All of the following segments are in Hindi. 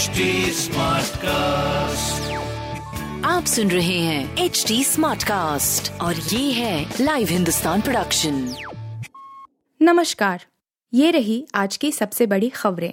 HD कास्ट आप सुन रहे हैं एच डी स्मार्ट कास्ट और ये है लाइव हिंदुस्तान प्रोडक्शन नमस्कार। ये रही आज की सबसे बड़ी खबरें।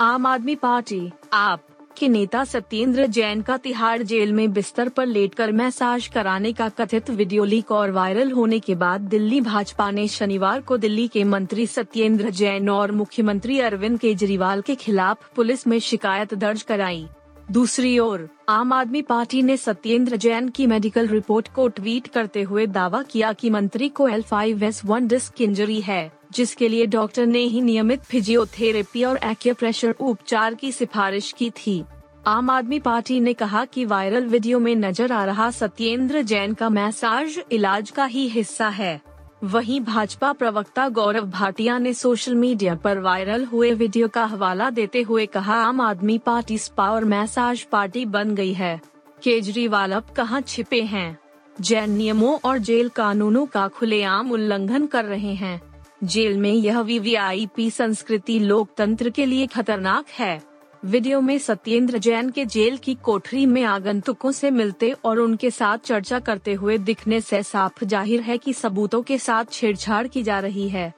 आम आदमी पार्टी आप के नेता सत्येंद्र जैन का तिहाड़ जेल में बिस्तर पर लेटकर मैसाज कराने का कथित वीडियो लीक और वायरल होने के बाद दिल्ली भाजपा ने शनिवार को दिल्ली के मंत्री सत्येंद्र जैन और मुख्यमंत्री अरविंद केजरीवाल के खिलाफ पुलिस में शिकायत दर्ज कराई। दूसरी ओर, आम आदमी पार्टी ने सत्येंद्र जैन की मेडिकल रिपोर्ट को ट्वीट करते हुए दावा किया कि मंत्री को L five S one disc injury है, जिसके लिए डॉक्टर ने ही नियमित फिजियोथेरेपी और एक्यूप्रेशर उपचार की सिफारिश की थी। आम आदमी पार्टी ने कहा कि वायरल वीडियो में नज़र आ रहा सत्येंद्र जैन का मैसाज इलाज का ही हिस्सा है। वहीं भाजपा प्रवक्ता गौरव भाटिया ने सोशल मीडिया पर वायरल हुए वीडियो का हवाला देते हुए कहा, आम आदमी पार्टी स्पा और मैसाज पार्टी बन गई है। केजरीवाल अब कहाँ छिपे हैं? जैन नियमों और जेल कानूनों का खुलेआम उल्लंघन कर रहे हैं। जेल में यह वीवीआईपी संस्कृति लोकतंत्र के लिए खतरनाक है। वीडियो में सत्येंद्र जैन के जेल की कोठरी में आगंतुकों से मिलते और उनके साथ चर्चा करते हुए दिखने से साफ़ ज़ाहिर है कि सबूतों के साथ छेड़छाड़ की जा रही है।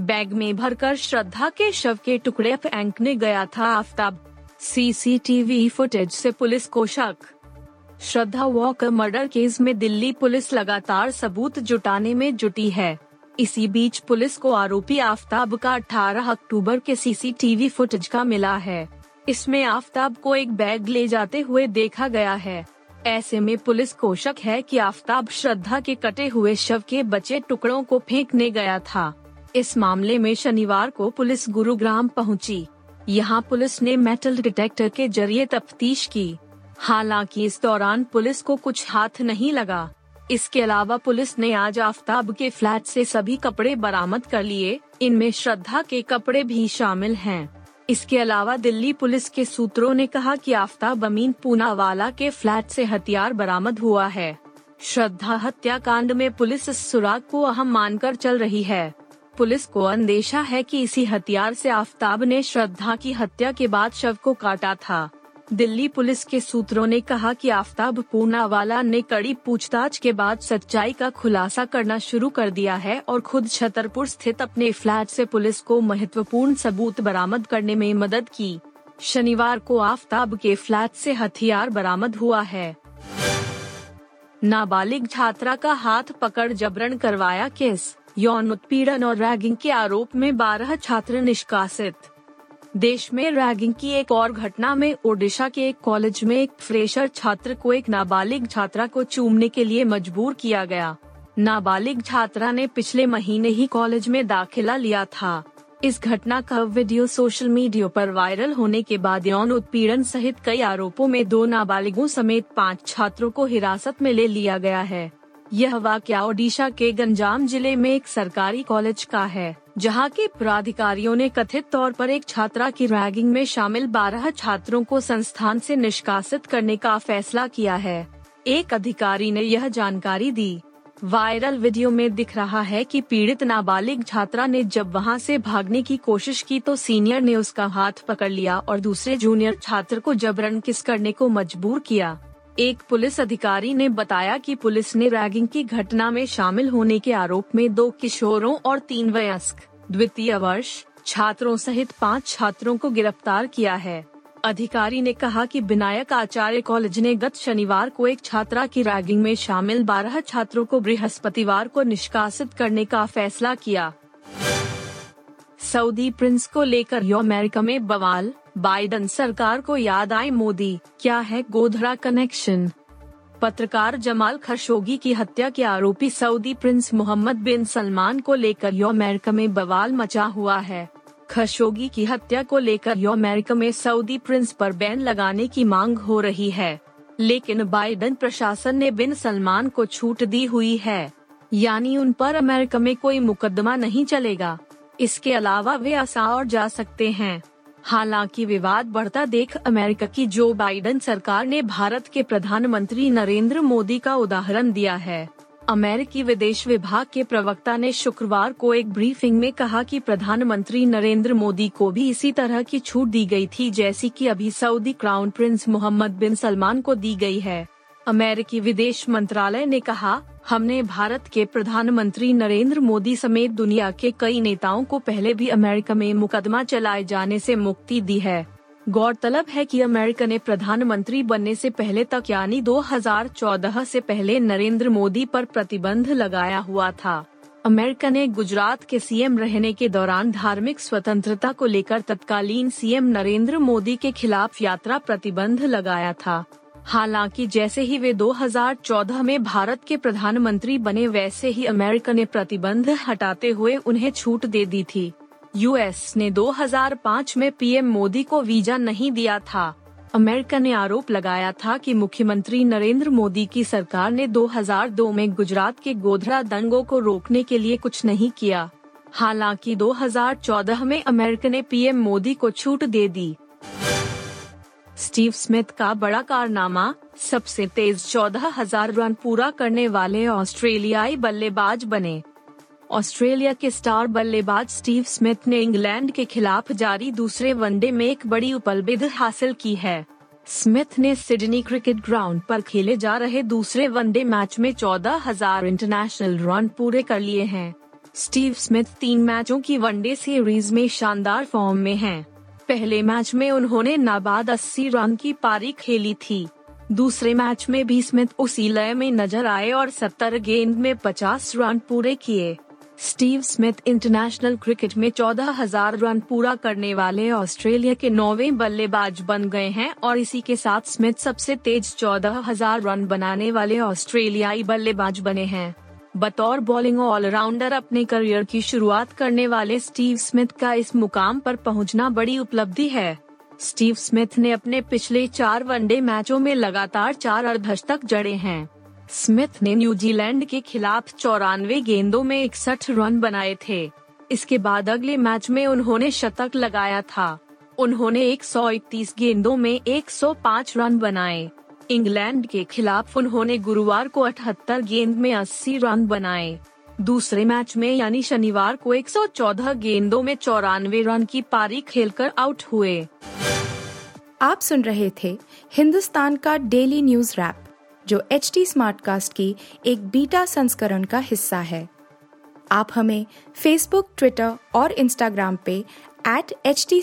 बैग में भरकर श्रद्धा के शव के टुकड़े फेंकने गया था आफ्ताब। सीसीटीवी फुटेज से पुलिस को शक। श्रद्धा वॉकर मर्डर केस में दिल्ली पुलिस लगातार सबूत जुटाने में जुटी है। इसी बीच पुलिस को आरोपी आफ्ताब का 18 अक्टूबर के सीसीटीवी फुटेज का मिला है। इसमें आफ्ताब को एक बैग ले जाते हुए देखा गया है। ऐसे में पुलिस को शक है कि आफ्ताब श्रद्धा के कटे हुए शव के बचे टुकड़ों को फेंकने गया था। इस मामले में शनिवार को पुलिस गुरुग्राम पहुँची। यहाँ पुलिस ने मेटल डिटेक्टर के ज़रिए तफ्तीश की। हालाँकि इस दौरान पुलिस को कुछ हाथ नहीं लगा। इसके अलावा पुलिस ने आज आफ्ताब के फ्लैट से सभी कपड़े बरामद कर लिए। इनमें श्रद्धा के कपड़े भी शामिल हैं। इसके अलावा दिल्ली पुलिस के सूत्रों ने कहा कि आफ्ताब अमीन पूनावाला के फ्लैट से हथियार बरामद हुआ है। श्रद्धा हत्याकांड में पुलिस इस सुराग को अहम मानकर चल रही है। पुलिस को अंदेशा है कि इसी हथियार से आफ्ताब ने श्रद्धा की हत्या के बाद शव को काटा था। दिल्ली पुलिस के सूत्रों ने कहा कि आफ्ताब पूनावाला ने कड़ी पूछताछ के बाद सच्चाई का खुलासा करना शुरू कर दिया है और खुद छतरपुर स्थित अपने फ्लैट से पुलिस को महत्वपूर्ण सबूत बरामद करने में मदद की। शनिवार को आफ्ताब के फ्लैट से हथियार बरामद हुआ है। नाबालिग छात्रा का हाथ पकड़ जबरन करवाया केस। यौन उत्पीड़न और रैगिंग के आरोप में बारह छात्र निष्कासित। देश में रैगिंग की एक और घटना में ओडिशा के एक कॉलेज में एक फ्रेशर छात्र को एक नाबालिग छात्रा को चूमने के लिए मजबूर किया गया। नाबालिग छात्रा ने पिछले महीने ही कॉलेज में दाखिला लिया था। इस घटना का वीडियो सोशल मीडिया पर वायरल होने के बाद यौन उत्पीड़न सहित कई आरोपों में दो नाबालिगों समेत पाँच छात्रों को हिरासत में ले लिया गया है। यह वाक्य ओडिशा के गंजाम ज़िले में एक सरकारी कॉलेज का है। जहाँ के प्राधिकारियों ने कथित तौर पर एक छात्रा की रैगिंग में शामिल 12 छात्रों को संस्थान से निष्कासित करने का फैसला किया है। एक अधिकारी ने यह जानकारी दी। वायरल वीडियो में दिख रहा है कि पीड़ित नाबालिग छात्रा ने जब वहाँ से भागने की कोशिश की तो सीनियर ने उसका हाथ पकड़ लिया और दूसरे जूनियर छात्र को जबरन किस करने को मजबूर किया। एक पुलिस अधिकारी ने बताया कि पुलिस ने रैगिंग की घटना में शामिल होने के आरोप में दो किशोरों और तीन वयस्क, द्वितीय वर्ष, छात्रों सहित पाँच छात्रों को गिरफ़्तार किया है। अधिकारी ने कहा कि विनायक आचार्य कॉलेज ने गत शनिवार को एक छात्रा की रैगिंग में शामिल बारह छात्रों को बृहस्पतिवार को निष्कासित करने का फैसला किया। सऊदी प्रिंस को लेकर यो अमेरिका में बवाल, बाइडन सरकार को याद आए मोदी, क्या है गोधरा कनेक्शन? पत्रकार जमाल खशोगी की हत्या के आरोपी Saudi prince Mohammed bin Salman को लेकर यो अमेरिका में बवाल मचा हुआ है। खशोगी की हत्या को लेकर यो अमेरिका में सऊदी प्रिंस पर बैन लगाने की मांग हो रही है। लेकिन बाइडन प्रशासन ने बिन सलमान को छूट दी हुई है। यानी उन पर अमेरिका में कोई मुकदमा नहीं चलेगा। इसके अलावा वे आसा और जा सकते हैं। हालाँकि विवाद बढ़ता देख अमेरिका की जो बाइडन सरकार ने भारत के प्रधानमंत्री नरेंद्र मोदी का उदाहरण दिया है। अमेरिकी विदेश विभाग के प्रवक्ता ने शुक्रवार को एक ब्रीफिंग में कहा कि प्रधानमंत्री नरेंद्र मोदी को भी इसी तरह की छूट दी गई थी जैसी कि अभी Saudi crown prince Mohammed bin Salman को दी गई है। अमेरिकी विदेश मंत्रालय ने कहा, हमने भारत के प्रधानमंत्री नरेंद्र मोदी समेत दुनिया के कई नेताओं को पहले भी अमेरिका में मुकदमा चलाए जाने से मुक्ति दी है। गौरतलब है कि अमेरिका ने प्रधानमंत्री बनने से पहले तक, यानी 2014 से पहले, नरेंद्र मोदी पर प्रतिबंध लगाया हुआ था। अमेरिका ने गुजरात के सीएम रहने के दौरान धार्मिक स्वतंत्रता को लेकर तत्कालीन सीएम नरेंद्र मोदी के खिलाफ यात्रा प्रतिबंध लगाया था। हालाँकि जैसे ही वे 2014 में भारत के प्रधानमंत्री बने, वैसे ही अमेरिका ने प्रतिबंध हटाते हुए उन्हें छूट दे दी थी। यूएस ने 2005 में पीएम मोदी को वीज़ा नहीं दिया था। अमेरिका ने आरोप लगाया था कि मुख्यमंत्री नरेंद्र मोदी की सरकार ने 2002 में गुजरात के गोधरा दंगों को रोकने के लिए कुछ नहीं किया। हालाँकि 2014 में अमेरिका ने पीएम मोदी को छूट दे दी। स्टीव स्मिथ का बड़ा कारनामा, सबसे तेज चौदह हज़ार रन पूरा करने वाले ऑस्ट्रेलियाई बल्लेबाज बने। ऑस्ट्रेलिया के स्टार बल्लेबाज स्टीव स्मिथ ने इंग्लैंड के खिलाफ जारी दूसरे वनडे में एक बड़ी उपलब्धि हासिल की है। स्मिथ ने सिडनी क्रिकेट ग्राउंड पर खेले जा रहे दूसरे वनडे मैच में चौदह हज़ार इंटरनेशनल रन पूरे कर लिए हैं। स्टीव स्मिथ तीन मैचों की वनडे सीरीज़ में शानदार फॉर्म में हैं। पहले मैच में उन्होंने नाबाद 80 रन की पारी खेली थी। दूसरे मैच में भी स्मिथ उसी लय में नज़र आए और 70 गेंद में 50 रन पूरे किए। स्टीव स्मिथ इंटरनेशनल क्रिकेट में चौदह हज़ार रन पूरा करने वाले ऑस्ट्रेलिया के नौवे बल्लेबाज बन गए हैं और इसी के साथ स्मिथ सबसे तेज चौदह हज़ार रन बनाने वाले ऑस्ट्रेलियाई बल्लेबाज बने हैं। बतौर बॉलिंग ऑलराउंडर अपने करियर की शुरुआत करने वाले स्टीव स्मिथ का इस मुकाम पर पहुँचना बड़ी उपलब्धि है। स्टीव स्मिथ ने अपने पिछले चार वनडे मैचों में लगातार चार अर्धशतक जड़े हैं। स्मिथ ने न्यूजीलैंड के खिलाफ चौरानवे गेंदों में इकसठ रन बनाए थे। इसके बाद अगले मैच में उन्होंने शतक लगाया था। उन्होंने 131 गेंदों में 105 रन बनाए। इंग्लैंड के खिलाफ उन्होंने गुरुवार को 78 गेंद में 80 रन बनाए। दूसरे मैच में यानी शनिवार को 114 गेंदों में चौरानवे रन की पारी खेलकर आउट हुए। आप सुन रहे थे हिंदुस्तान का डेली न्यूज़ रैप, जो एच टी स्मार्ट कास्ट की एक बीटा संस्करण का हिस्सा है। आप हमें फेसबुक ट्विटर और इंस्टाग्राम पे एट एच टी